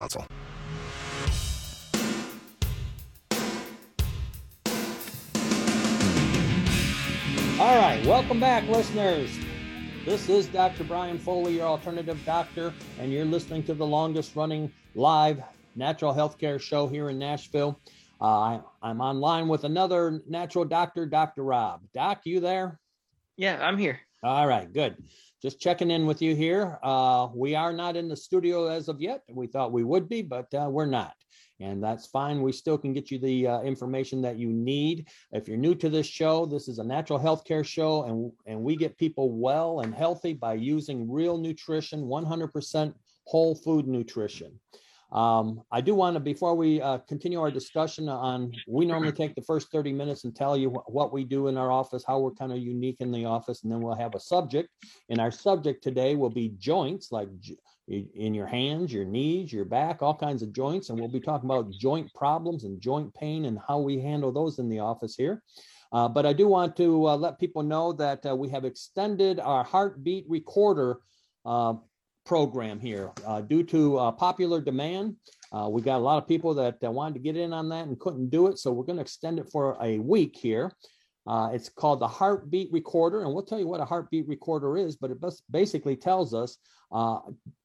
Council. All right, welcome back, listeners. This is Dr. Brian Foley, your alternative doctor, and you're listening to the longest running live natural healthcare show here in Nashville. Uh, I'm online with another natural doctor, Dr. Rob. Doc, you there? Yeah, I'm here. All right, good. Just checking in with you here. Uh, we are not in the studio as of yet. We thought we would be, but uh, we're not. And that's fine. We still can get you the uh, information that you need. If you're new to this show, this is a natural healthcare show, and, and we get people well and healthy by using real nutrition, 100% whole food nutrition. Um, I do want to, before we uh, continue our discussion on, we normally take the first 30 minutes and tell you wh- what we do in our office, how we're kind of unique in the office, and then we'll have a subject. And our subject today will be joints, like j- in your hands, your knees, your back, all kinds of joints. And we'll be talking about joint problems and joint pain and how we handle those in the office here. Uh, but I do want to uh, let people know that uh, we have extended our heartbeat recorder uh, program here uh, due to uh, popular demand. Uh, we got a lot of people that wanted to get in on that and couldn't do it, so we're going to extend it for a week here. Uh, it's called the heartbeat recorder, and we'll tell you what a heartbeat recorder is, but it basically tells us uh,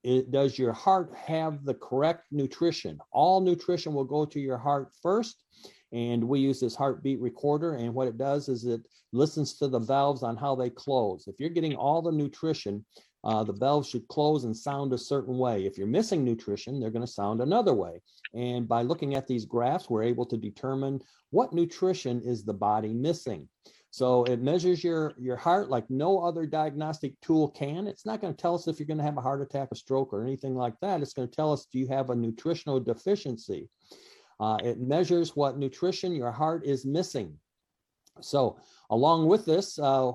it, does your heart have the correct nutrition? All nutrition will go to your heart first, and we use this heartbeat recorder. And what it does is it listens to the valves on how they close. If you're getting all the nutrition, uh, the valves should close and sound a certain way. If you're missing nutrition, they're going to sound another way. And by looking at these graphs, we're able to determine what nutrition is the body missing. So it measures your your heart like no other diagnostic tool can. It's not going to tell us if you're going to have a heart attack, a stroke, or anything like that. It's going to tell us do you have a nutritional deficiency. Uh, it measures what nutrition your heart is missing. So along with this, uh,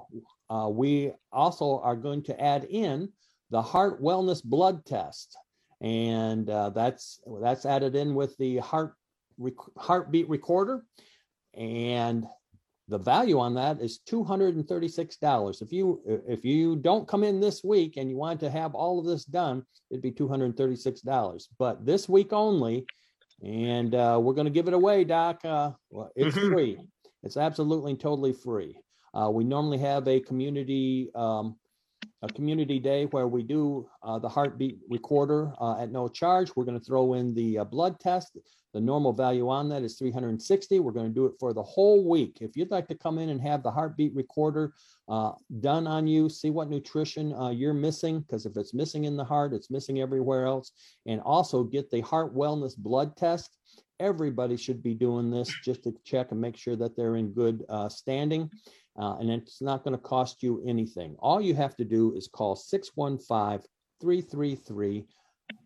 uh, we also are going to add in the heart wellness blood test, and uh, that's that's added in with the heart rec- heartbeat recorder, and the value on that is two hundred and thirty six dollars. If you if you don't come in this week and you want to have all of this done, it'd be two hundred and thirty six dollars. But this week only, and uh, we're going to give it away, Doc. Uh, well, it's Mhm. free. It's absolutely and totally free. Uh, we normally have a community um, a community day where we do uh, the heartbeat recorder uh, at no charge. We're going to throw in the uh, blood test. The normal value on that is 360. We're going to do it for the whole week. If you'd like to come in and have the heartbeat recorder uh, done on you, see what nutrition uh, you're missing, because if it's missing in the heart, it's missing everywhere else. And also get the heart wellness blood test. Everybody should be doing this just to check and make sure that they're in good uh, standing. Uh, and it's not going to cost you anything. All you have to do is call 615 333.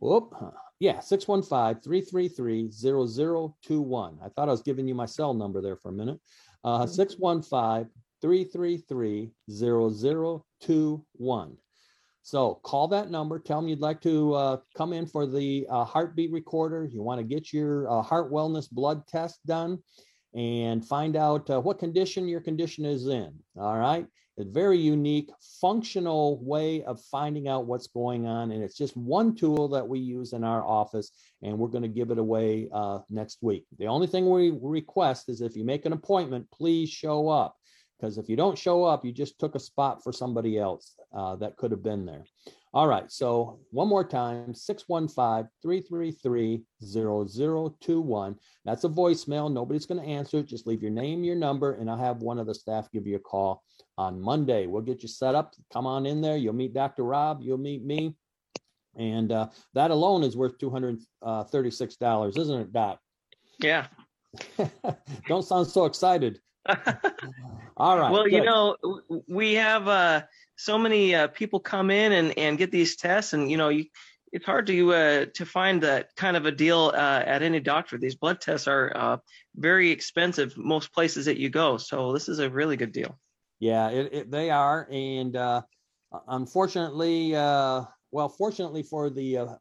Whoop. Yeah, 615 333 0021. I thought I was giving you my cell number there for a minute. Uh, 615 333 0021. So call that number. Tell them you'd like to uh, come in for the uh, heartbeat recorder. You want to get your uh, heart wellness blood test done and find out uh, what condition your condition is in. All right. A very unique, functional way of finding out what's going on. And it's just one tool that we use in our office, and we're going to give it away uh, next week. The only thing we request is if you make an appointment, please show up. Because if you don't show up, you just took a spot for somebody else uh, that could have been there. All right. So, one more time 615 333 0021. That's a voicemail. Nobody's going to answer it. Just leave your name, your number, and I'll have one of the staff give you a call on Monday. We'll get you set up. Come on in there. You'll meet Dr. Rob. You'll meet me. And uh, that alone is worth $236, isn't it, Doc? Yeah. Don't sound so excited. All right. well, you know, we have uh, so many uh, people come in and, and get these tests, and you know, you, it's hard to uh, to find that kind of a deal uh, at any doctor. These blood tests are uh, very expensive most places that you go, so this is a really good deal. Yeah, it, it, they are, and uh, unfortunately, uh, well, fortunately for the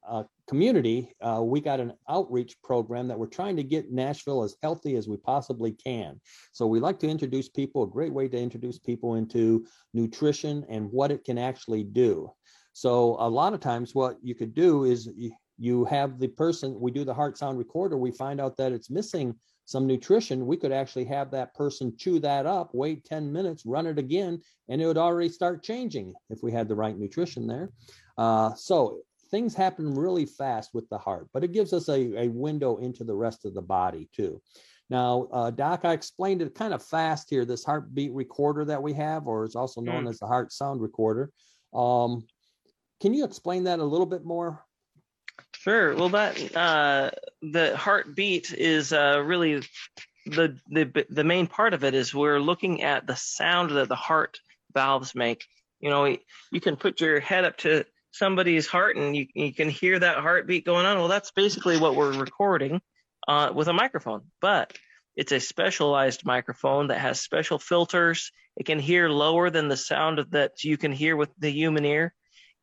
community, uh, we got an outreach program that we're trying to get Nashville as healthy as we possibly can. So we like to introduce people. A great way to introduce people into nutrition and what it can actually do. So a lot of times, what you could do is you, have the person, we do the heart sound recorder, we find out that it's missing some nutrition, we could actually have that person chew that up, wait 10 minutes, run it again, and it would already start changing if we had the right nutrition there. Uh, so things happen really fast with the heart, but it gives us a, a window into the rest of the body too. Now, uh, Doc, I explained it kind of fast here, this heartbeat recorder that we have, or it's also known mm. as the heart sound recorder. Um, can you explain that a little bit more? Sure. Well, that uh, the heartbeat is uh, really the the the main part of it is we're looking at the sound that the heart valves make. You know, you can put your head up to somebody's heart and you you can hear that heartbeat going on. Well, that's basically what we're recording uh, with a microphone, but it's a specialized microphone that has special filters. It can hear lower than the sound that you can hear with the human ear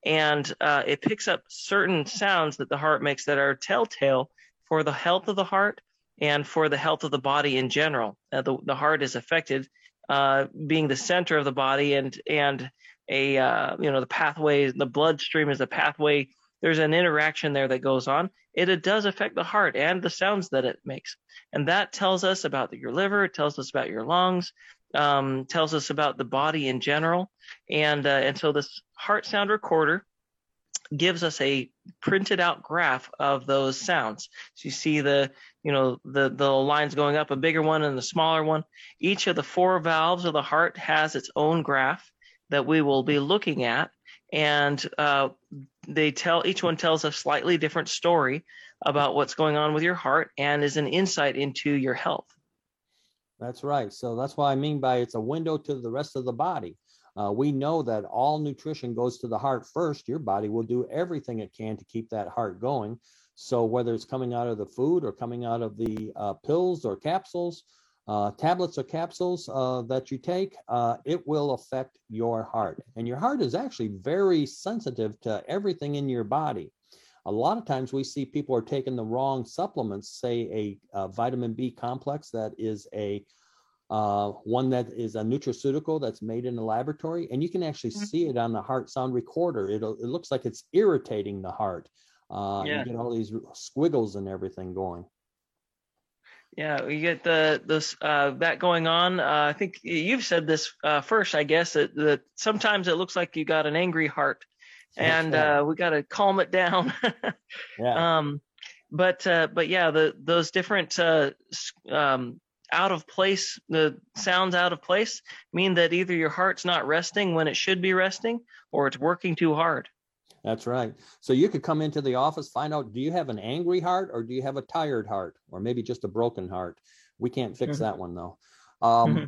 and uh, it picks up certain sounds that the heart makes that are telltale for the health of the heart and for the health of the body in general. Uh, the, the heart is affected, uh, being the center of the body, and and a uh, you know the pathway, the bloodstream is a pathway. There's an interaction there that goes on. It, it does affect the heart and the sounds that it makes, and that tells us about your liver. It tells us about your lungs um, tells us about the body in general. And, uh, and so this heart sound recorder gives us a printed out graph of those sounds. So you see the, you know, the, the lines going up, a bigger one and the smaller one. Each of the four valves of the heart has its own graph that we will be looking at. And uh, they tell, each one tells a slightly different story about what's going on with your heart and is an insight into your health. That's right. So that's what I mean by it's a window to the rest of the body. Uh, we know that all nutrition goes to the heart first. Your body will do everything it can to keep that heart going. So whether it's coming out of the food or coming out of the uh, pills or capsules, uh, tablets or capsules uh, that you take, uh, it will affect your heart. And your heart is actually very sensitive to everything in your body a lot of times we see people are taking the wrong supplements, say a, a vitamin B complex that is a uh, one that is a nutraceutical that's made in a laboratory, and you can actually mm-hmm. see it on the heart sound recorder. It it looks like it's irritating the heart. Uh, yeah. You get all these squiggles and everything going. Yeah, we get the this uh, that going on. Uh, I think you've said this uh, first, I guess that, that sometimes it looks like you got an angry heart, and uh, we got to calm it down. yeah. Um, but uh, but yeah, the those different uh, um, out of place, the sounds out of place mean that either your heart's not resting when it should be resting, or it's working too hard. That's right. So you could come into the office, find out do you have an angry heart or do you have a tired heart or maybe just a broken heart? We can't fix mm-hmm. that one though. Um, mm-hmm.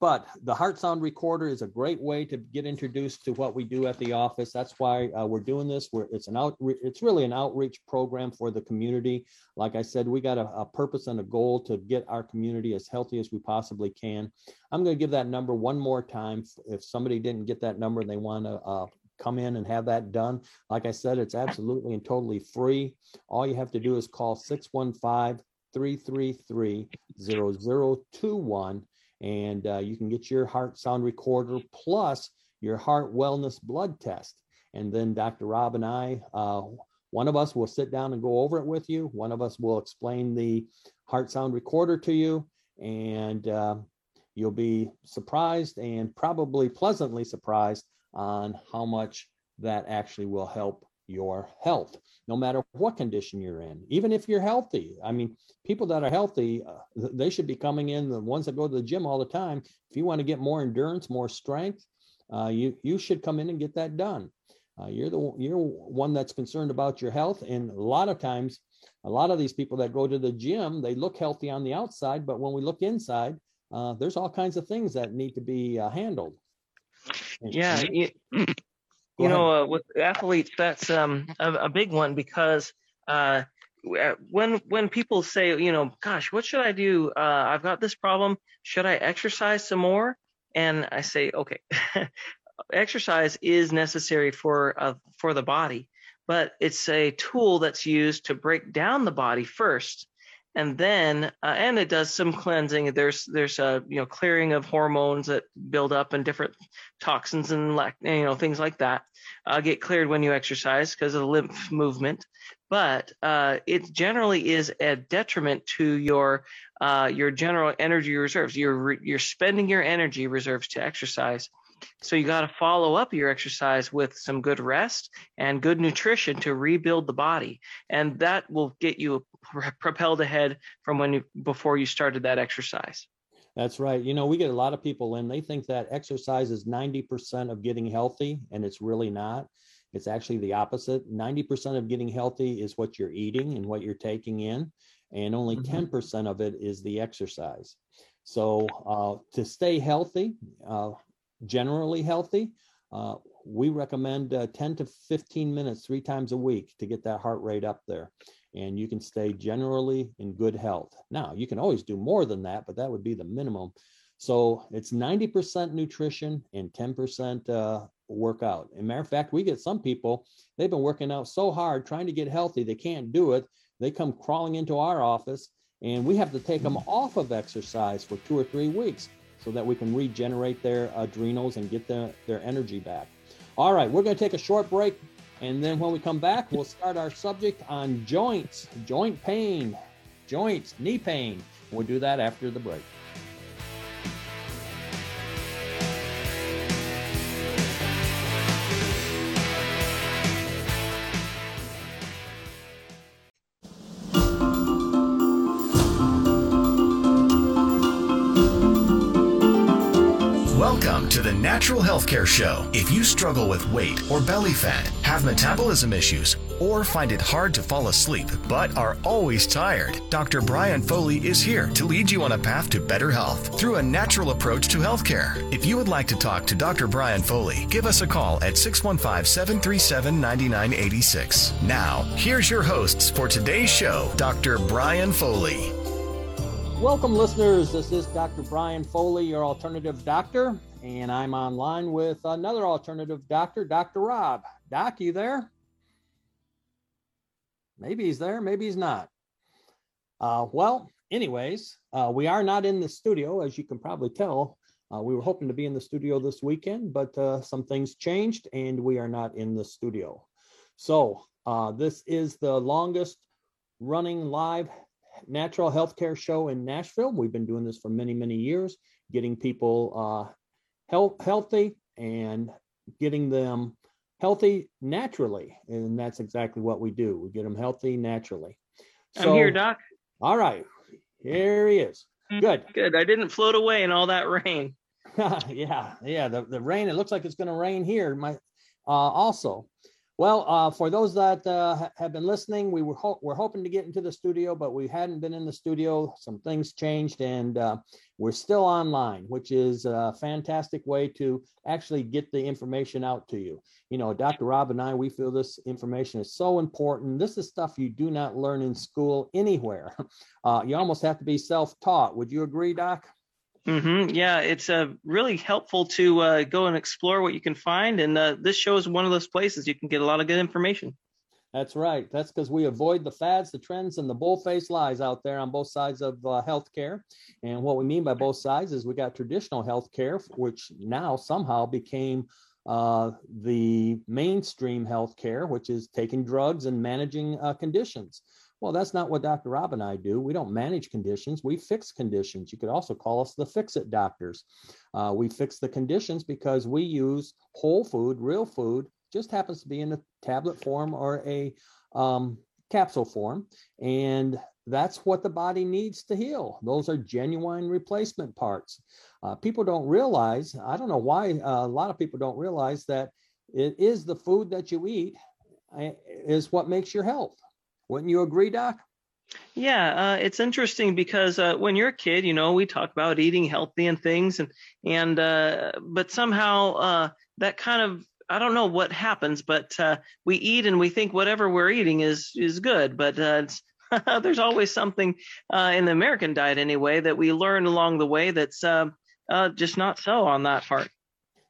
But the Heart Sound Recorder is a great way to get introduced to what we do at the office. That's why uh, we're doing this. We're, it's an out. It's really an outreach program for the community. Like I said, we got a, a purpose and a goal to get our community as healthy as we possibly can. I'm going to give that number one more time. If somebody didn't get that number and they want to uh, come in and have that done. Like I said, it's absolutely and totally free. All you have to do is call 615 333 0021 and uh, you can get your heart sound recorder plus your heart wellness blood test. And then Dr. Rob and I, uh, one of us will sit down and go over it with you. One of us will explain the heart sound recorder to you, and uh, you'll be surprised and probably pleasantly surprised on how much that actually will help your health, no matter what condition you're in, even if you're healthy. I mean, people that are healthy, uh, they should be coming in. The ones that go to the gym all the time. If you want to get more endurance, more strength, uh, you you should come in and get that done. Uh, you're the you're one that's concerned about your health, and a lot of times, a lot of these people that go to the gym, they look healthy on the outside, but when we look inside, uh, there's all kinds of things that need to be uh, handled. Yeah, you know, uh, with athletes, that's um, a, a, big one because uh, uh, when when people say, you know, gosh, what should I do? Uh, I've got this problem. Should I exercise some more? And I say, okay, exercise is necessary for uh, for the body, but it's a tool that's used to break down the body first and then uh, and it does some cleansing there's there's a you know clearing of hormones that build up and different toxins and you know things like that uh, get cleared when you exercise because of the lymph movement but uh, it generally is a detriment to your uh, your general energy reserves. You're you're spending your energy reserves to exercise. So you got to follow up your exercise with some good rest and good nutrition to rebuild the body, and that will get you propelled ahead from when you before you started that exercise. That's right. You know, we get a lot of people in, they think that exercise is 90% of getting healthy, and it's really not. It's actually the opposite. 90% of getting healthy is what you're eating and what you're taking in, and only mm-hmm. 10% of it is the exercise. So, uh, to stay healthy, uh, generally healthy, uh, we recommend uh, 10 to 15 minutes three times a week to get that heart rate up there and you can stay generally in good health. Now, you can always do more than that, but that would be the minimum. So it's 90% nutrition and 10% uh, workout. And matter of fact, we get some people, they've been working out so hard trying to get healthy, they can't do it. They come crawling into our office, and we have to take them off of exercise for two or three weeks so that we can regenerate their adrenals and get their, their energy back. All right, we're going to take a short break. And then when we come back, we'll start our subject on joints, joint pain, joints, knee pain. We'll do that after the break. Natural Healthcare Show. If you struggle with weight or belly fat, have metabolism issues, or find it hard to fall asleep but are always tired, Dr. Brian Foley is here to lead you on a path to better health through a natural approach to healthcare. If you would like to talk to Dr. Brian Foley, give us a call at 615 737 9986. Now, here's your hosts for today's show, Dr. Brian Foley. Welcome, listeners. This is Dr. Brian Foley, your alternative doctor and I'm online with another alternative doctor, Dr. Rob. Doc, you there? Maybe he's there, maybe he's not. Uh, well, anyways, uh, we are not in the studio, as you can probably tell. Uh, we were hoping to be in the studio this weekend, but uh, some things changed and we are not in the studio. So, uh, this is the longest running live natural healthcare show in Nashville. We've been doing this for many, many years, getting people uh, health, healthy and getting them healthy naturally. And that's exactly what we do. We get them healthy naturally. So, I'm here, Doc. All right. Here he is. Mm, Good. Good. I didn't float away in all that rain. yeah. Yeah. The, the rain, it looks like it's going to rain here. My, uh, also, well, uh, for those that uh, have been listening, we were ho- we're hoping to get into the studio, but we hadn't been in the studio. Some things changed, and uh, we're still online, which is a fantastic way to actually get the information out to you. You know, Dr. Rob and I, we feel this information is so important. This is stuff you do not learn in school anywhere. Uh, you almost have to be self-taught. Would you agree, Doc? Mm-hmm. Yeah, it's uh, really helpful to uh, go and explore what you can find, and uh, this show is one of those places you can get a lot of good information. That's right. That's because we avoid the fads, the trends, and the bull-faced lies out there on both sides of uh, healthcare. And what we mean by both sides is we got traditional healthcare, which now somehow became uh, the mainstream healthcare, which is taking drugs and managing uh, conditions. Well, that's not what Dr. Rob and I do. We don't manage conditions, we fix conditions. You could also call us the fix it doctors. Uh, we fix the conditions because we use whole food, real food, just happens to be in a tablet form or a um, capsule form. And that's what the body needs to heal. Those are genuine replacement parts. Uh, people don't realize, I don't know why uh, a lot of people don't realize that it is the food that you eat eh, is what makes your health. Wouldn't you agree, Doc? Yeah, uh, it's interesting because uh, when you're a kid, you know, we talk about eating healthy and things, and and uh, but somehow uh, that kind of I don't know what happens, but uh, we eat and we think whatever we're eating is is good, but uh, there's always something in the American diet anyway that we learn along the way that's just not so on that part.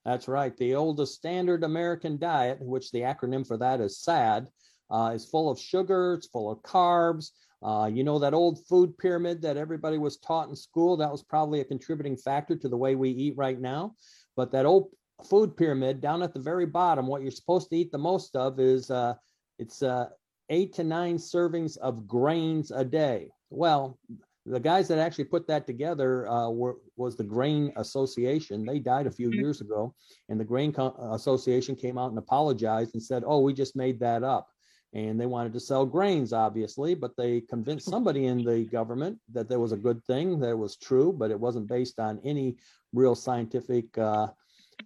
That's right. The oldest standard American diet, which the acronym for that is SAD, uh, is full of sugar, it's full of carbs. Uh, you know, that old food pyramid that everybody was taught in school, that was probably a contributing factor to the way we eat right now. But that old food pyramid down at the very bottom, what you're supposed to eat the most of is uh, it's uh, eight to nine servings of grains a day. Well, the guys that actually put that together uh, were was the Grain Association. They died a few Mm-hmm. years ago, and the Grain Co- Association came out and apologized and said, "Oh, we just made that up." And they wanted to sell grains, obviously, but they convinced somebody in the government that there was a good thing, that it was true, but it wasn't based on any real scientific uh,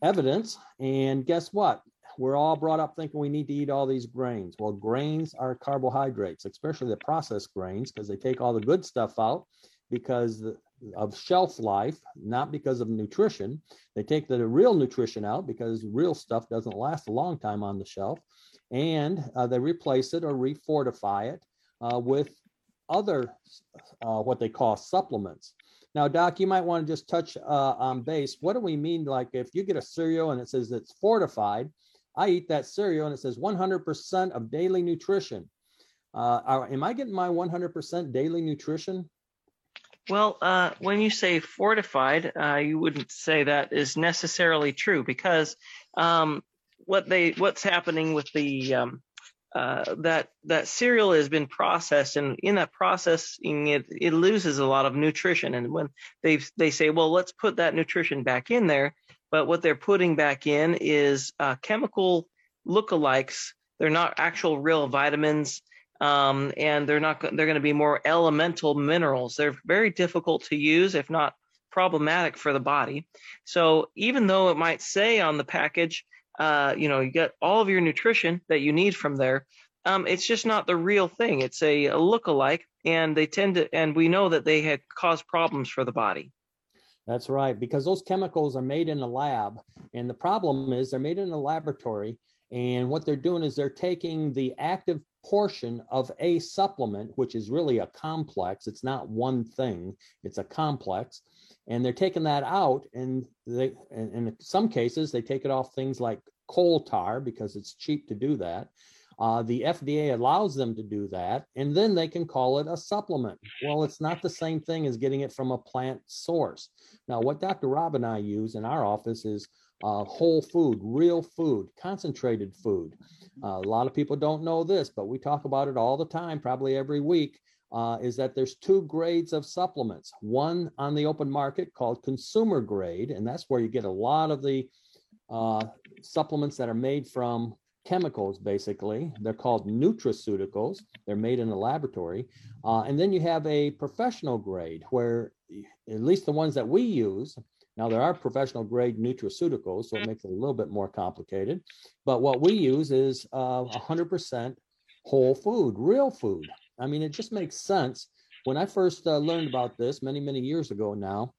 evidence. And guess what? We're all brought up thinking we need to eat all these grains. Well, grains are carbohydrates, especially the processed grains, because they take all the good stuff out because of shelf life, not because of nutrition. They take the real nutrition out because real stuff doesn't last a long time on the shelf. And uh, they replace it or refortify it uh, with other, uh, what they call supplements. Now, Doc, you might want to just touch uh, on base. What do we mean? Like if you get a cereal and it says it's fortified, I eat that cereal and it says 100% of daily nutrition. Uh, are- am I getting my 100% daily nutrition? Well, uh, when you say fortified, uh, you wouldn't say that is necessarily true because um, what they what's happening with the um, uh, that that cereal has been processed, and in that processing, it it loses a lot of nutrition. And when they they say, well, let's put that nutrition back in there, but what they're putting back in is uh, chemical lookalikes. They're not actual real vitamins um, and they're not they're going to be more elemental minerals. They're very difficult to use, if not problematic for the body. So even though it might say on the package, uh, you know, you get all of your nutrition that you need from there, um, it's just not the real thing. It's a, a look-alike, and they tend to, and we know that they had caused problems for the body. That's right, because those chemicals are made in a lab. And the problem is they're made in a laboratory. And what they're doing is they're taking the active portion of a supplement, which is really a complex. It's not one thing, it's a complex. And they're taking that out. And they, and in some cases, they take it off things like coal tar because it's cheap to do that. Uh, the FDA allows them to do that, and then they can call it a supplement. Well, it's not the same thing as getting it from a plant source. Now, what Dr. Rob and I use in our office is uh, whole food, real food, concentrated food. Uh, a lot of people don't know this, but we talk about it all the time, probably every week. Uh, is that there's two grades of supplements. One on the open market called consumer grade, and that's where you get a lot of the uh, supplements that are made from chemicals, basically. They're called nutraceuticals. They're made in a laboratory. Uh, and then you have a professional grade where, at least the ones that we use, now there are professional grade nutraceuticals, so it makes it a little bit more complicated. But what we use is uh, 100% whole food, real food. I mean, it just makes sense. When I first uh, learned about this many, many years ago now,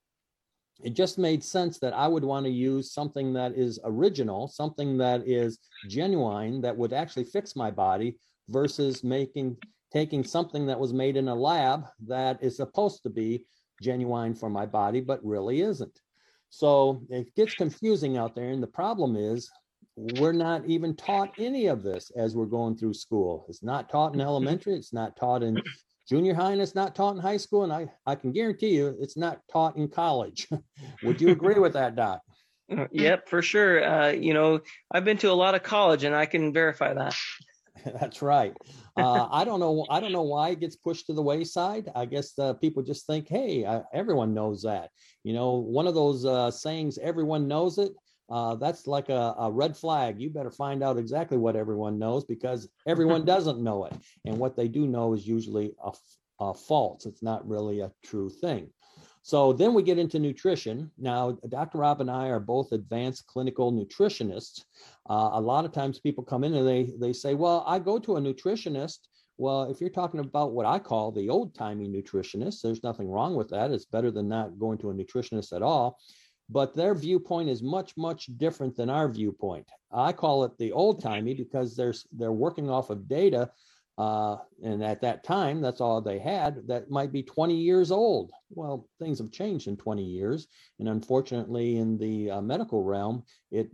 it just made sense that I would want to use something that is original, something that is genuine, that would actually fix my body versus making taking something that was made in a lab that is supposed to be genuine for my body, but really isn't. So it gets confusing out there. And the problem is we're not even taught any of this as we're going through school. It's not taught in elementary, it's not taught in junior high, and it's not taught in high school. And I, I can guarantee you it's not taught in college. Would you agree with that, Doc? Uh, Yep, for sure. Uh, you know, I've been to a lot of college, and I can verify that. That's right. Uh, I don't know. I don't know why it gets pushed to the wayside. I guess uh, people just think, "Hey, uh, everyone knows that." You know, one of those uh, sayings, "Everyone knows it." Uh, that's like a, a red flag. You better find out exactly what everyone knows because everyone doesn't know it, and what they do know is usually a false. It's not really a true thing. So then we get into nutrition. Now, Dr. Rob and I are both advanced clinical nutritionists. Uh, a lot of times people come in and they they say, "Well, I go to a nutritionist." Well, if you're talking about what I call the old timey nutritionist, there's nothing wrong with that. It's better than not going to a nutritionist at all. But their viewpoint is much much different than our viewpoint. I call it the old timey because they're they're working off of data uh, and at that time, that's all they had. That might be 20 years old. Well, things have changed in 20 years. And unfortunately, in the uh, medical realm, it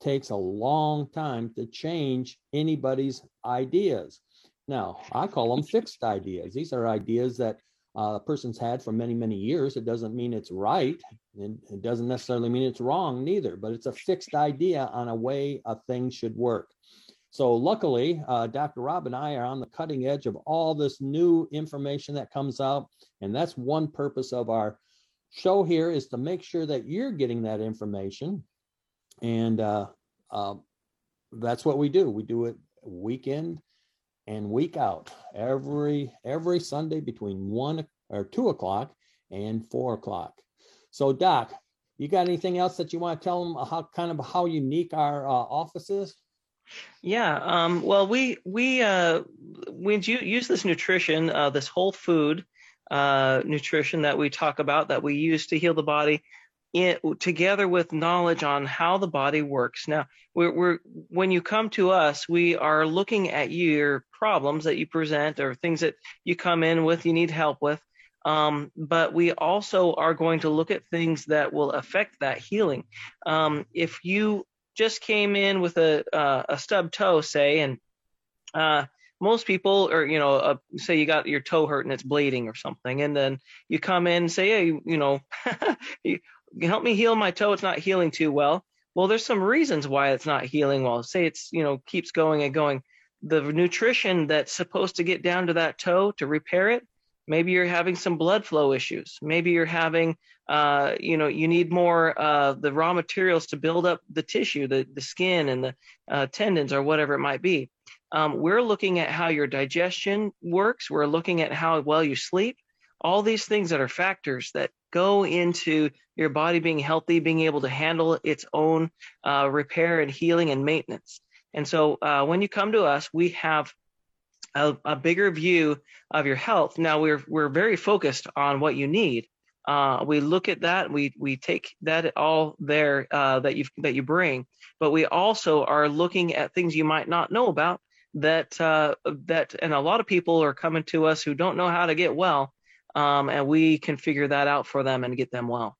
takes a long time to change anybody's ideas. Now, I call them fixed ideas. These are ideas that uh, a person's had for many, many years. It doesn't mean it's right. And it doesn't necessarily mean it's wrong neither, but it's a fixed idea on a way a thing should work. So luckily, uh, Dr. Rob and I are on the cutting edge of all this new information that comes out. And that's one purpose of our show here is to make sure that you're getting that information. And uh, uh, that's what we do. We do it weekend and week out every every Sunday between one or two o'clock and four o'clock. So, Doc, you got anything else that you want to tell them how kind of how unique our uh, office is? Yeah. Um, well, we we uh, we use this nutrition, uh, this whole food uh, nutrition that we talk about that we use to heal the body in, together with knowledge on how the body works. Now, we're, we're, when you come to us, we are looking at your problems that you present or things that you come in with, you need help with. Um, but we also are going to look at things that will affect that healing. Um, if you just came in with a, uh, a stub toe, say, and uh, most people or you know uh, say you got your toe hurt and it's bleeding or something and then you come in and say hey you know help me heal my toe. It's not healing too well. Well, there's some reasons why it's not healing well. Say it's, you know, keeps going and going. The nutrition that's supposed to get down to that toe to repair it, maybe you're having some blood flow issues. Maybe you're having, uh, you know, you need more uh, the raw materials to build up the tissue, the, the skin and the uh, tendons or whatever it might be. Um, we're looking at how your digestion works. We're looking at how well you sleep. All these things that are factors that go into your body being healthy, being able to handle its own uh, repair and healing and maintenance. And so uh, when you come to us, we have a, a, bigger view of your health. Now we're we're very focused on what you need. Uh, we look at that. We we take that all there uh, that you that you bring, but we also are looking at things you might not know about. That uh, that and a lot of people are coming to us who don't know how to get well, um, and we can figure that out for them and get them well.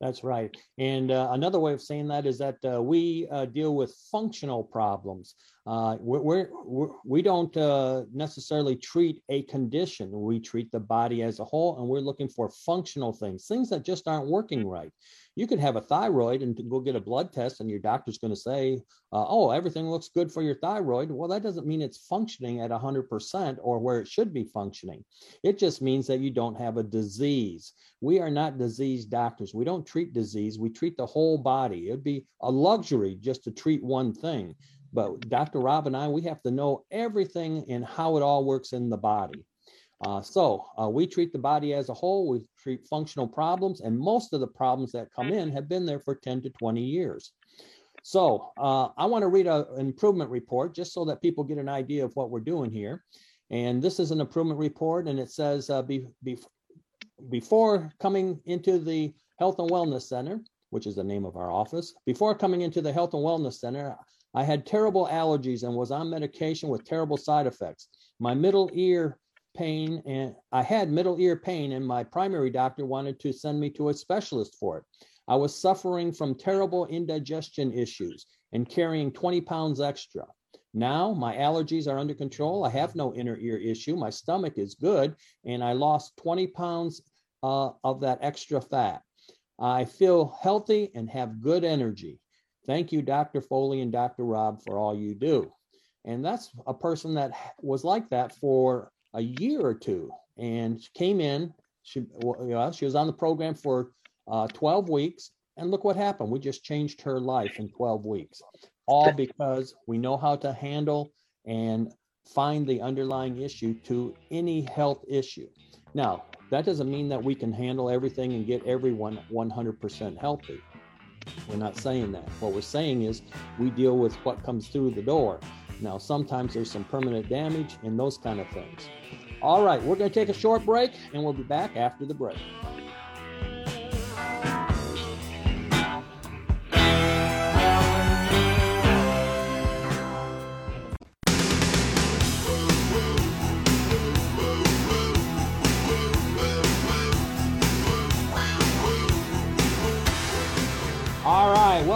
That's right. And uh, another way of saying that is that uh, we uh, deal with functional problems. Uh, we're, we're, we don't uh, necessarily treat a condition. We treat the body as a whole, and we're looking for functional things, things that just aren't working right. You could have a thyroid and go get a blood test and your doctor's going to say uh, oh everything looks good for your thyroid. Well that doesn't mean it's functioning at 100% or where it should be functioning. It just means that you don't have a disease. We are not disease doctors. We don't treat disease. We treat the whole body. It'd be a luxury just to treat one thing but dr rob and i we have to know everything and how it all works in the body uh, so uh, we treat the body as a whole. We treat functional problems, and most of the problems that come in have been there for 10 to 20 years. So uh, I want to read an improvement report just so that people get an idea of what we're doing here. And this is an improvement report, and it says uh, be, be, before coming into the Health and Wellness Center, which is the name of our office, before coming into the Health and Wellness Center, I had terrible allergies and was on medication with terrible side effects. My middle ear pain and I had middle ear pain and my primary doctor wanted to send me to a specialist for it. I was suffering from terrible indigestion issues and carrying 20 pounds extra. Now my allergies are under control. I have no inner ear issue. My stomach is good and I lost 20 pounds uh, of that extra fat. I feel healthy and have good energy. Thank you, Dr. Foley and Dr. Rob, for all you do. And that's a person that was like that for a year or two and came in. She, well, she was on the program for uh, 12 weeks. And look what happened. We just changed her life in 12 weeks, all because we know how to handle and find the underlying issue to any health issue. Now, that doesn't mean that we can handle everything and get everyone 100% healthy. We're not saying that. What we're saying is we deal with what comes through the door. Now, sometimes there's some permanent damage and those kind of things. All right, we're going to take a short break and we'll be back after the break.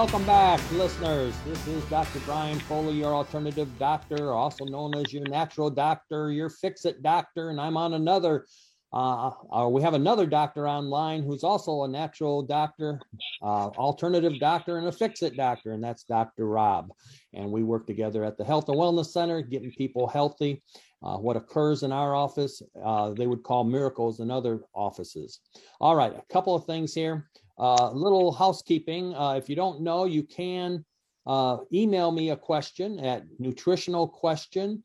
Welcome back, listeners. This is Dr. Brian Foley, your alternative doctor, also known as your natural doctor, your fix it doctor, and I'm on another Uh, uh, we have another doctor online who's also a natural doctor, uh, alternative doctor, and a fix it doctor, and that's Dr. Rob. And we work together at the Health and Wellness Center, getting people healthy. Uh, what occurs in our office, uh, they would call miracles in other offices. All right, a couple of things here. A little housekeeping. if you don't know, you can email me a question at nutritional question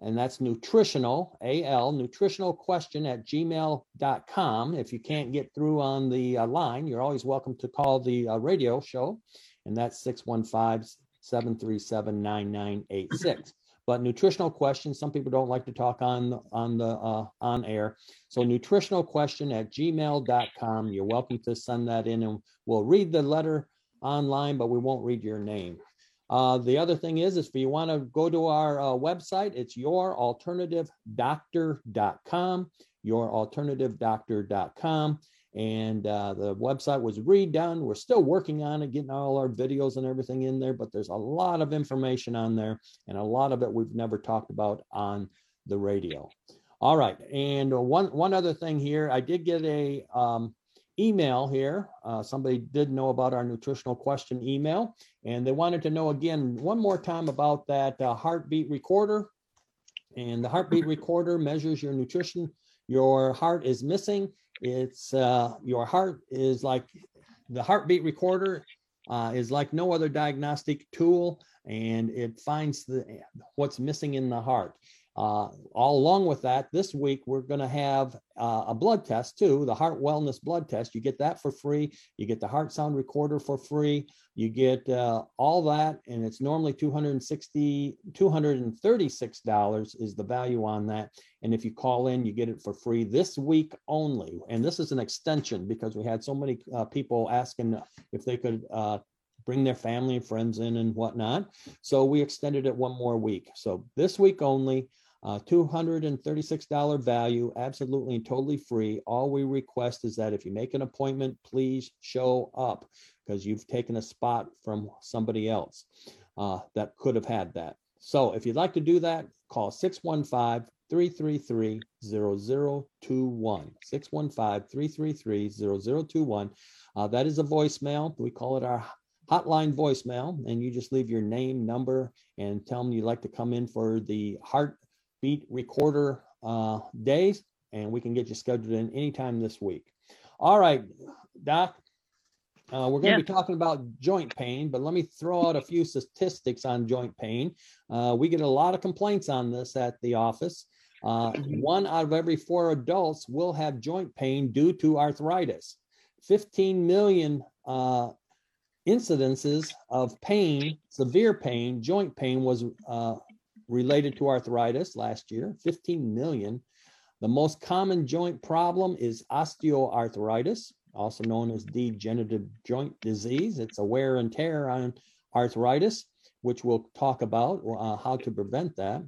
and that's nutritional, AL, nutritional question at gmail.com. If you can't get through on the uh, line, you're always welcome to call the uh, radio show, and that's 615 737 9986. But nutritional questions, some people don't like to talk on on the uh, on air. So nutritional question at gmail.com. You're welcome to send that in, and we'll read the letter online, but we won't read your name. Uh, the other thing is, is if you want to go to our uh, website, it's youralternativedoctor.com, youralternativedoctor.com. And uh, the website was redone. We're still working on it, getting all our videos and everything in there, but there's a lot of information on there, and a lot of it we've never talked about on the radio. All right, and one one other thing here, I did get a um, email here. Uh, somebody did know about our nutritional question email, and they wanted to know again one more time about that uh, heartbeat recorder. And the heartbeat recorder measures your nutrition. Your heart is missing. It's uh, your heart is like the heartbeat recorder uh, is like no other diagnostic tool, and it finds the what's missing in the heart. Uh, all along with that, this week we're going to have uh, a blood test too, the heart wellness blood test. You get that for free. You get the heart sound recorder for free. You get uh, all that, and it's normally 260 $236 is the value on that. And if you call in, you get it for free this week only. And this is an extension because we had so many uh, people asking if they could uh, bring their family and friends in and whatnot. So we extended it one more week. So this week only. Uh, $236 value, absolutely and totally free. All we request is that if you make an appointment, please show up because you've taken a spot from somebody else uh, that could have had that. So if you'd like to do that, call 615 333 0021. 615 333 0021. Uh, that is a voicemail. We call it our hotline voicemail, and you just leave your name, number, and tell them you'd like to come in for the heart beat recorder uh, days, and we can get you scheduled in anytime this week. All right, Doc. Uh, we're going to yeah. be talking about joint pain, but let me throw out a few statistics on joint pain. Uh, we get a lot of complaints on this at the office. Uh, mm-hmm. one out of every four adults will have joint pain due to arthritis. 15 million uh, incidences of pain, severe pain, joint pain was uh, related to arthritis last year, 15 million. The most common joint problem is osteoarthritis, also known as degenerative joint disease. It's a wear and tear on arthritis, which we'll talk about uh, how to prevent that.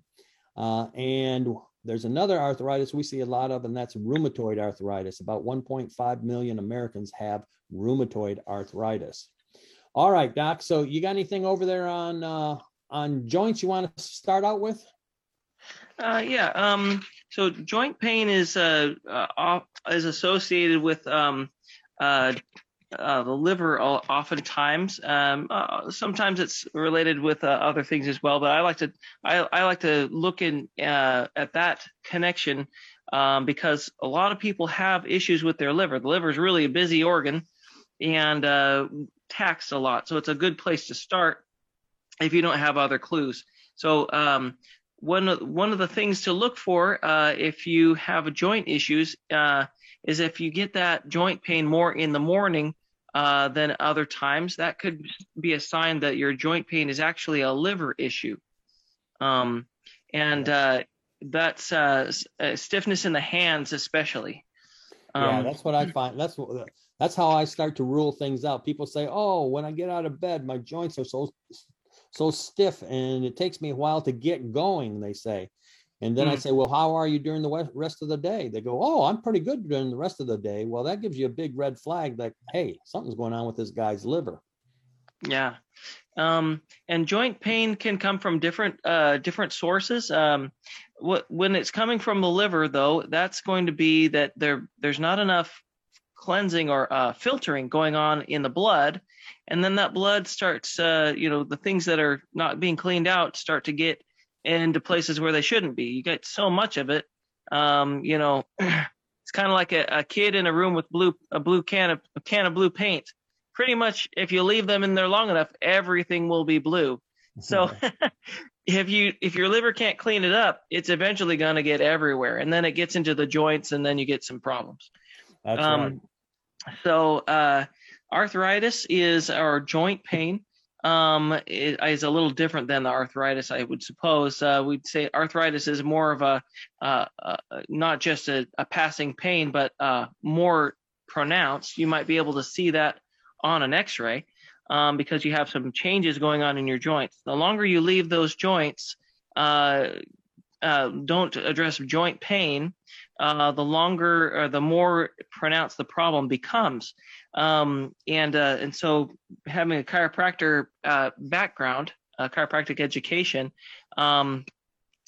Uh, and there's another arthritis we see a lot of, and that's rheumatoid arthritis. About 1.5 million Americans have rheumatoid arthritis. All right, Doc. So you got anything over there on uh, on joints you want to start out with? Uh, yeah. Um, so joint pain is uh, uh, is associated with um, uh, uh, the liver oftentimes. Um, uh, sometimes it's related with uh, other things as well, but I like to I, I like to look in uh, at that connection um, because a lot of people have issues with their liver. The liver is really a busy organ and uh, taxed a lot, so it's a good place to start if you don't have other clues. So um, one of, one of the things to look for uh, if you have joint issues uh, is if you get that joint pain more in the morning uh, than other times, that could be a sign that your joint pain is actually a liver issue. Um, and uh, that's uh, uh, stiffness in the hands, especially. Um, yeah, that's what I find. That's what that's how I start to rule things out. People say, "Oh, when I get out of bed, my joints are so so stiff and it takes me a while to get going, they say. And then mm. I hmm. say, well, how are you during the rest of the day? They go, oh, I'm pretty good during the rest of the day. Well, that gives you a big red flag that, hey, something's going on with this guy's liver. Yeah. Um, and joint pain can come from different uh, different sources. Um, what, when it's coming from the liver, though, that's going to be that there there's not enough cleansing or uh, filtering going on in the blood, and then that blood starts, uh, you know, the things that are not being cleaned out start to get into places where they shouldn't be. You get so much of it, um, you know. It's kind of like a, a, kid in a room with blue a blue can of a can of blue paint pretty much if you leave them in there long enough, everything will be blue. So if you if your liver can't clean it up, it's eventually going to get everywhere, and then it gets into the joints, and then you get some problems. That's um, right. So uh, arthritis is our joint pain. Um, it, is a little different than the arthritis, I would suppose. Uh, we'd say arthritis is more of a uh, uh not just a, a, passing pain, but uh, more pronounced. You might be able to see that on an x-ray um, because you have some changes going on in your joints. The longer you leave those joints, uh, uh, don't address joint pain, uh, the longer or the more pronounced the problem becomes. Um, and uh, and so having a chiropractor uh, background, a chiropractic education, um,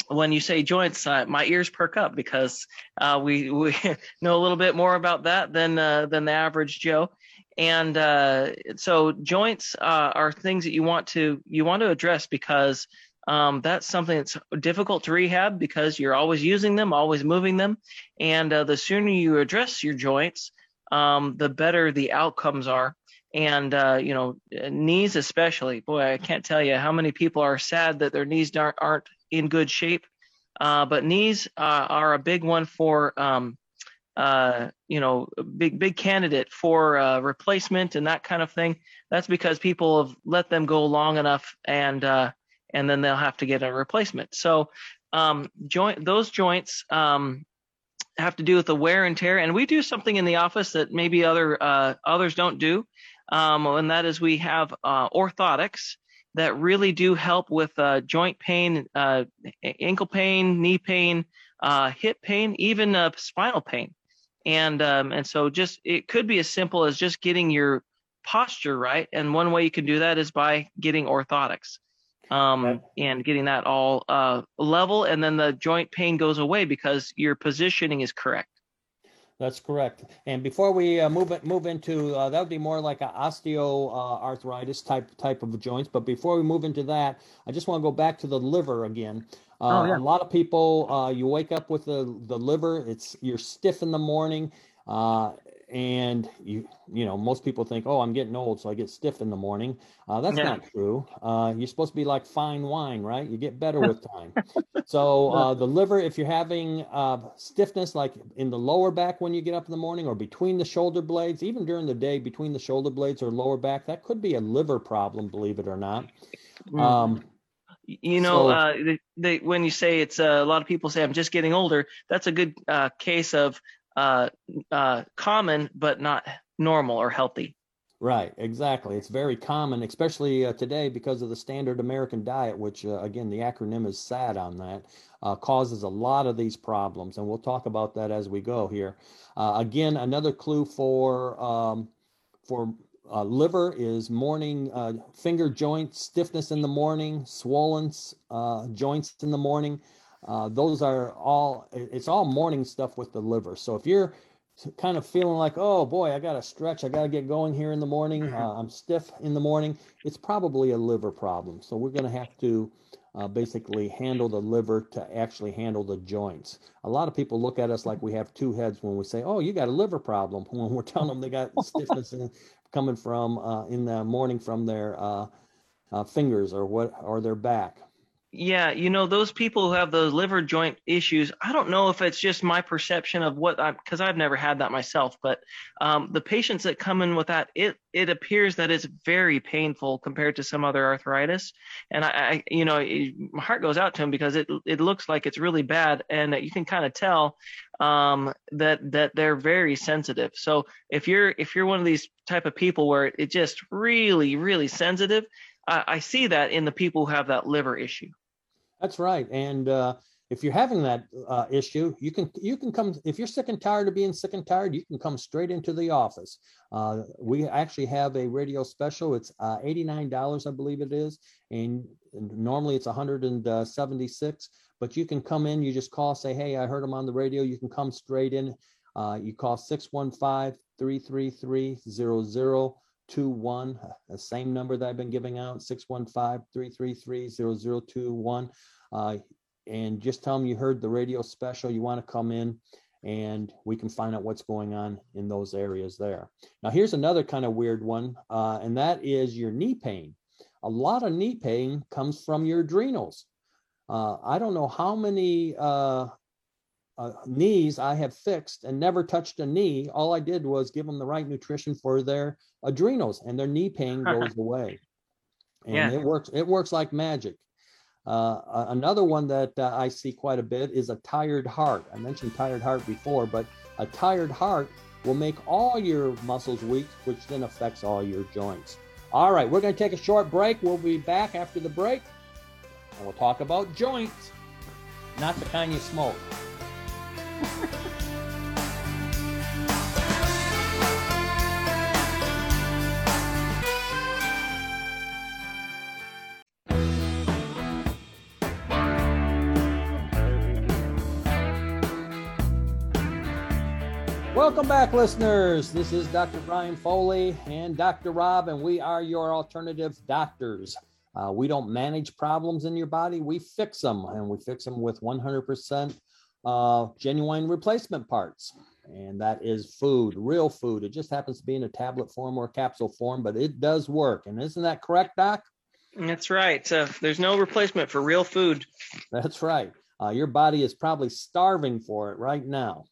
when you say joints, uh, my ears perk up because uh, we we know a little bit more about that than uh, than the average Joe. And uh, so joints are things that you want to you want to address because um, that's something that's difficult to rehab because you're always using them, always moving them, and uh, the sooner you address your joints, um, the better the outcomes are. And uh, you know, knees especially. Boy, I can't tell you how many people are sad that their knees aren't, aren't in good shape. Uh, but knees uh, are a big one for um, uh, you know, big big candidate for uh, replacement and that kind of thing. That's because people have let them go long enough, and uh, and then they'll have to get a replacement. So um, joint those joints um, have to do with the wear and tear, and we do something in the office that maybe other uh, others don't do, um, and that is we have uh, orthotics that really do help with uh, joint pain, ankle pain, knee pain, hip pain, even spinal pain. And um, and so just it could be as simple as just getting your posture right and one way you can do that is by getting orthotics um, and getting that all uh, level and then the joint pain goes away because your positioning is correct that's correct. And before we uh, move it, move into uh, that would be more like an osteoarthritis type type of joints. But before we move into that, I just want to go back to the liver again. Uh, oh, yeah. A lot of people, uh, you wake up with the the liver. It's you're stiff in the morning. And you you know most people think oh i'm getting old so i get stiff in the morning. Uh, that's yeah. not true. Uh, you're supposed to be like fine wine right? You get better with time. So uh, the liver if you're having uh, stiffness like in the lower back when you get up in the morning or between the shoulder blades even during the day between the shoulder blades or lower back that could be a liver problem believe it or not. Mm. um, you know, so, uh, they, they, when you say it's uh, a lot of people say I'm just getting older, that's a good uh, case of uh, uh, common but not normal or healthy. Right, exactly. It's very common, especially uh, today because of the standard American diet, which uh, again the acronym is SAD on that, uh, causes a lot of these problems, and we'll talk about that as we go here. Uh, again, another clue for um, for uh, liver is morning uh, finger joint stiffness in the morning, swollen joints in the morning. Uh, those are all, it's all morning stuff with the liver. So if you're kind of feeling like, oh boy, I got to stretch, I got to get going here in the morning, mm-hmm. uh, I'm stiff in the morning, it's probably a liver problem. So we're going to have to uh, basically handle the liver to actually handle the joints. A lot of people look at us like we have two heads when we say, oh, you got a liver problem, when we're telling them they got stiffness in, coming from uh, in the morning from their uh, uh, fingers or what or their back. Yeah, you know, those people who have those liver joint issues, I don't know if it's just my perception of what I'm, because I've never had that myself, but um, the patients that come in with that, it it appears that it's very painful compared to some other arthritis. And I, I you know, it, my heart goes out to them because it it looks like it's really bad, and you can kind of tell um, that that they're very sensitive. So if you're if you're one of these type of people where it, just really really sensitive, I see that in the people who have that liver issue. That's right. And uh, if you're having that uh, issue, you can you can come if you're sick and tired of being sick and tired, you can come straight into the office. Uh, we actually have a radio special. It's uh, $89, I believe it is, and, normally it's 176. But you can come in, you just call, say, hey, I heard them on the radio. You can come straight in. Uh, you call 615 333 0021, the same number that I've been giving out 615 333 0021 and just tell them you heard the radio special, you want to come in and we can find out what's going on in those areas there. Now, here's another kind of weird one, uh, and that is your knee pain. A lot of knee pain comes from your adrenals. Uh, I don't know how many uh, uh knees I have fixed and never touched a knee. All I did was give them the right nutrition for their adrenals, and their knee pain goes away. And yeah. it works. It works like magic. Uh, another one that uh, I see quite a bit is a tired heart. I mentioned tired heart before, but a tired heart will make all your muscles weak, which then affects all your joints. All right, we're going to take a short break. We'll be back after the break, and we'll talk about joints, not the kind you smoke. Welcome back, listeners. This is Dr. Brian Foley and Dr. Rob, and we are your alternative doctors. Uh, we don't manage problems in your body, we fix them, and we fix them with 100% uh, genuine replacement parts. And that is food, real food. It just happens to be in a tablet form or capsule form, but it does work. And isn't that correct, Doc? That's right. Uh, there's no replacement for real food. That's right. Uh, your body is probably starving for it right now.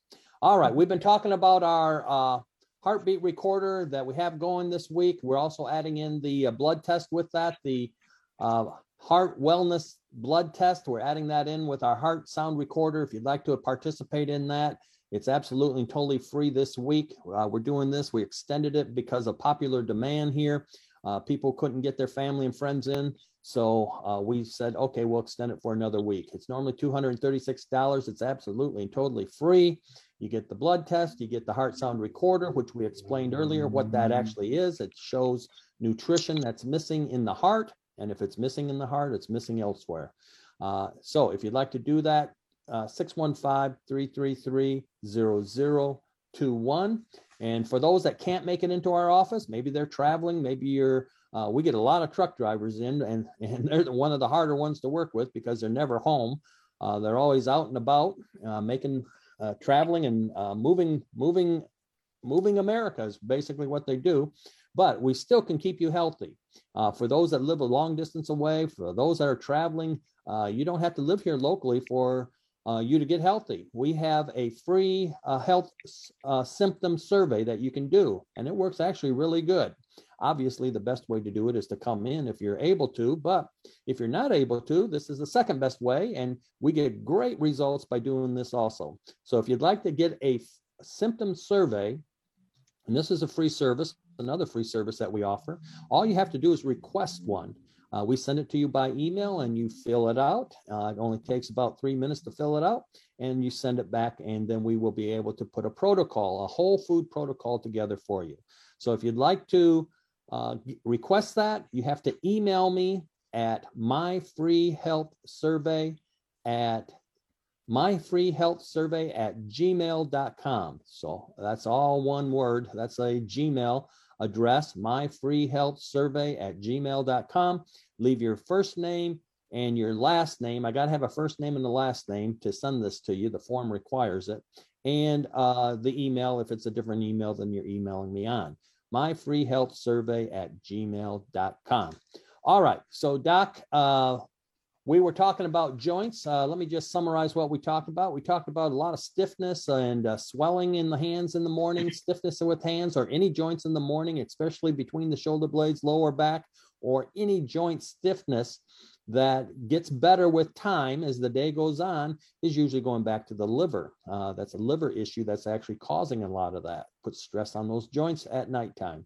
All right, we've been talking about our uh, heartbeat recorder that we have going this week. We're also adding in the uh, blood test with that, the uh, heart wellness blood test. We're adding that in with our heart sound recorder. If you'd like to participate in that, it's absolutely totally free this week. Uh, we're doing this. We extended it because of popular demand here. Uh, people couldn't get their family and friends in. So uh, we said, okay, we'll extend it for another week. It's normally $236. It's absolutely and totally free. You get the blood test, you get the heart sound recorder, which we explained earlier what that actually is. It shows nutrition that's missing in the heart. And if it's missing in the heart, it's missing elsewhere. Uh, so if you'd like to do that, uh, 615 333 0021. And for those that can't make it into our office, maybe they're traveling, maybe you're, uh, we get a lot of truck drivers in, and, and they're one of the harder ones to work with because they're never home. Uh, they're always out and about uh, making uh, traveling and uh, moving, moving, moving America is basically what they do. But we still can keep you healthy. Uh, for those that live a long distance away, for those that are traveling, uh, you don't have to live here locally for uh, you to get healthy. We have a free uh, health symptom survey that you can do, and it works actually really good. Obviously, the best way to do it is to come in if you're able to, but if you're not able to, this is the second best way, and we get great results by doing this also. So if you'd like to get a symptom survey, and this is a free service, another free service that we offer, all you have to do is request one. Uh, we send it to you by email and you fill it out. Uh, it only takes about three minutes to fill it out and you send it back, and then we will be able to put a protocol, a whole food protocol together for you. So if you'd like to uh, request that, you have to email me at myfreehealthsurvey at myfreehealthsurvey at gmail.com. So that's all one word. That's a Gmail address, myfreehealthsurvey at gmail.com. Leave your first name and your last name. I got to have a first name and the last name to send this to you. The form requires it. And uh, the email, if it's a different email than you're emailing me on myfreehealthsurvey at gmail.com. All right. So, Doc, uh, we were talking about joints. Uh, let me just summarize what we talked about. We talked about a lot of stiffness and uh, swelling in the hands in the morning, stiffness with hands or any joints in the morning, especially between the shoulder blades, lower back, or any joint stiffness that gets better with time as the day goes on is usually going back to the liver. Uh, that's a liver issue that's actually causing a lot of that, puts stress on those joints at nighttime.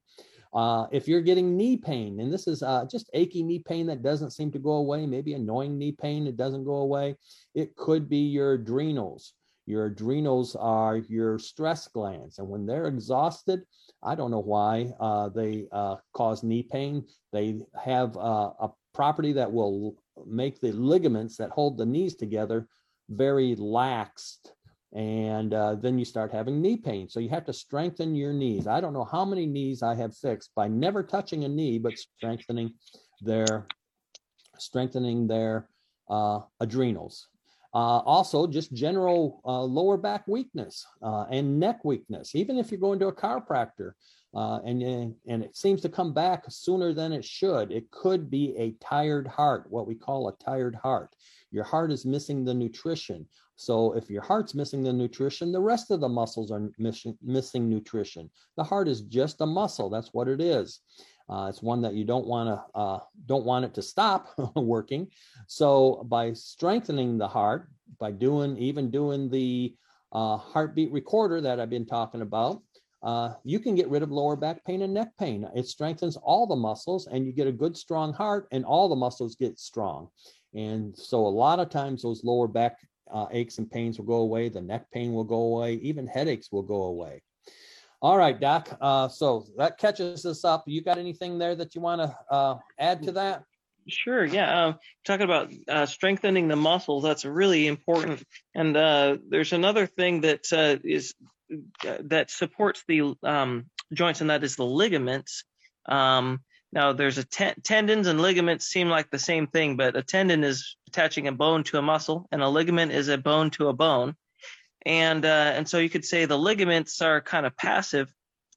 Uh, if you're getting knee pain, and this is uh, just achy knee pain that doesn't seem to go away, maybe annoying knee pain that doesn't go away, it could be your adrenals. Your adrenals are your stress glands, and when they're exhausted, I don't know why uh, they uh, cause knee pain. They have uh, a property that will make the ligaments that hold the knees together very laxed and uh, then you start having knee pain. So you have to strengthen your knees. I don't know how many knees I have fixed by never touching a knee, but strengthening their strengthening their uh, adrenals. Uh, also, just general uh, lower back weakness uh, and neck weakness. Even if you're going to a chiropractor uh, and and it seems to come back sooner than it should, it could be a tired heart, what we call a tired heart. Your heart is missing the nutrition. So if your heart's missing the nutrition, the rest of the muscles are missing, missing nutrition. The heart is just a muscle. That's what it is. Uh, it's one that you don't want to uh, don't want it to stop working. So by strengthening the heart, by doing even doing the uh, heartbeat recorder that I've been talking about, uh, you can get rid of lower back pain and neck pain. It strengthens all the muscles, and you get a good strong heart, and all the muscles get strong. And so a lot of times those lower back uh, aches and pains will go away. The neck pain will go away. Even headaches will go away. All right, Doc. Uh, so that catches us up. You got anything there that you want to uh, add to that? Sure. Yeah. Um, talking about uh, strengthening the muscles, that's really important. And uh, there's another thing that uh, is that supports the um, joints, and that is the ligaments. Um, now, there's a ten- tendons and ligaments seem like the same thing, but a tendon is attaching a bone to a muscle, and a ligament is a bone to a bone. And uh, and so you could say the ligaments are kind of passive,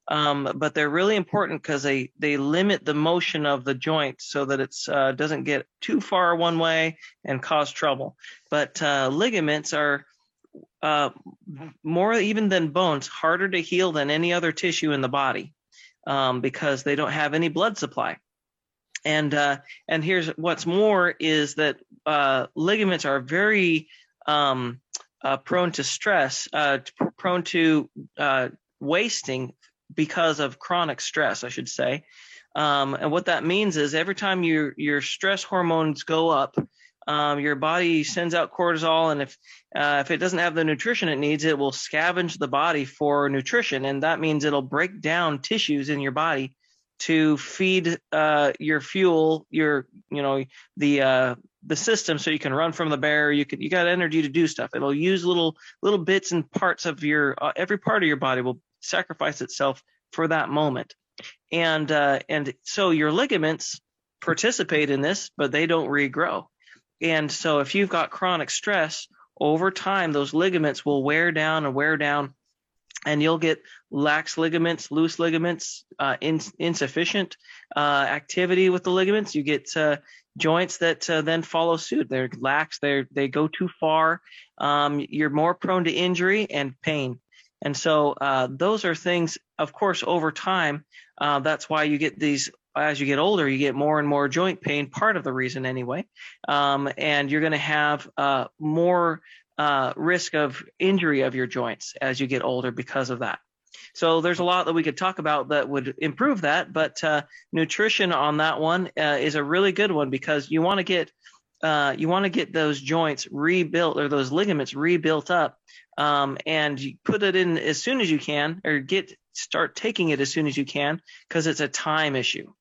um, but they're really important because they they limit the motion of the joint so that it uh, doesn't get too far one way and cause trouble. But uh, ligaments are uh, more even than bones, harder to heal than any other tissue in the body um, because they don't have any blood supply. And uh, and here's what's more is that uh, ligaments are very um, uh, prone to stress, uh, prone to wasting because of chronic stress, I should say. Um, and what that means is every time your your stress hormones go up, um, your body sends out cortisol, and if uh, if it doesn't have the nutrition it needs, it will scavenge the body for nutrition, and that means it'll break down tissues in your body to feed uh, your fuel, your you know the uh, the system, so you can run from the bear. You can you got energy to do stuff. It'll use little little bits and parts of your uh, every part of your body will sacrifice itself for that moment, and uh, and so your ligaments participate in this, but they don't regrow. And so if you've got chronic stress, over time, those ligaments will wear down and wear down, and you'll get lax ligaments, loose ligaments, uh, in, insufficient uh, activity with the ligaments. You get uh, joints that uh, then follow suit. They're lax. They they go too far. Um, you're more prone to injury and pain. And so uh, those are things, of course, over time. Uh, that's why you get these as you get older, you get more and more joint pain, part of the reason anyway. Um, and you're going to have uh, more uh, risk of injury of your joints as you get older because of that. So there's a lot that we could talk about that would improve that, but uh, nutrition on that one uh, is a really good one because you want to get uh, you want to get those joints rebuilt or those ligaments rebuilt up, um, and you put it in as soon as you can, or get start taking it as soon as you can because it's a time issue.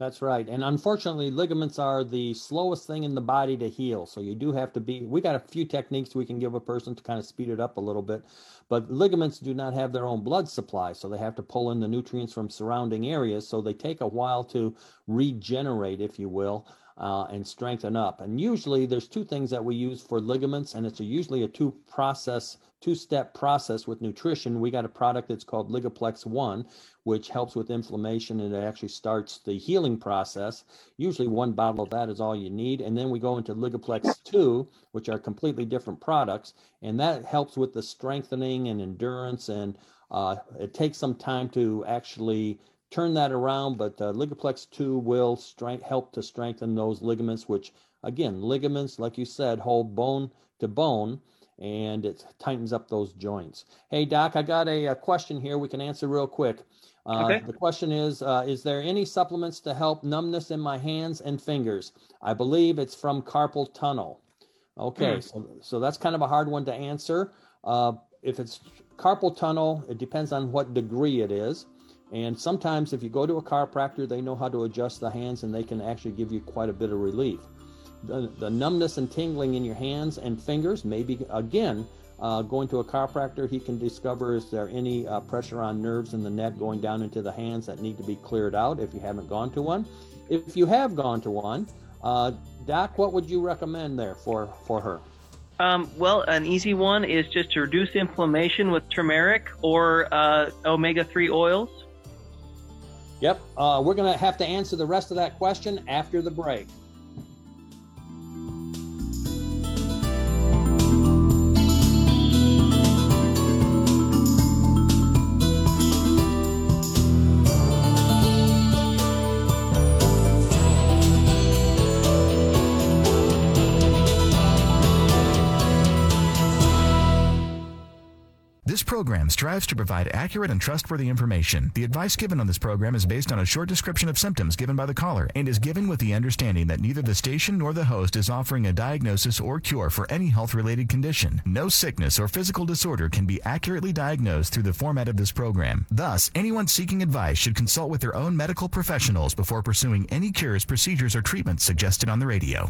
That's right. And unfortunately, ligaments are the slowest thing in the body to heal. So you do have to be, we got a few techniques we can give a person to kind of speed it up a little bit. But ligaments do not have their own blood supply. So they have to pull in the nutrients from surrounding areas. So they take a while to regenerate, if you will. Uh, and strengthen up. And usually there's two things that we use for ligaments, and it's a, usually a two process two step process with nutrition. We got a product that's called Ligaplex One, which helps with inflammation and it actually starts the healing process. Usually, one bottle of that is all you need. And then we go into Ligaplex 2, which are completely different products, and that helps with the strengthening and endurance. And uh, it takes some time to actually turn that around, but uh, Ligaplex 2 will strength, help to strengthen those ligaments, which, again, ligaments, like you said, hold bone to bone and it tightens up those joints. Hey, Doc, I got a, a question here we can answer real quick. Uh, Okay. The question is, uh, is there any supplements to help numbness in my hands and fingers? I believe it's from carpal tunnel. Okay, Hmm. so, so that's kind of a hard one to answer. Uh, if it's carpal tunnel, it depends on what degree it is. And sometimes if you go to a chiropractor, they know how to adjust the hands and they can actually give you quite a bit of relief. The, the numbness and tingling in your hands and fingers, maybe again, uh, going to a chiropractor, he can discover is there any uh, pressure on nerves in the neck going down into the hands that need to be cleared out if you haven't gone to one. If you have gone to one, uh, Doc, what would you recommend there for, for her? Um, well, an easy one is just to reduce inflammation with turmeric or uh, omega 3 oils. Yep, uh, we're going to have to answer the rest of that question after the break. Program strives to provide accurate and trustworthy information. The advice given on this program is based on a short description of symptoms given by the caller and is given with the understanding that neither the station nor the host is offering a diagnosis or cure for any health related condition. No sickness or physical disorder can be accurately diagnosed through the format of this program. Thus, anyone seeking advice should consult with their own medical professionals before pursuing any cures, procedures, or treatments suggested on the radio.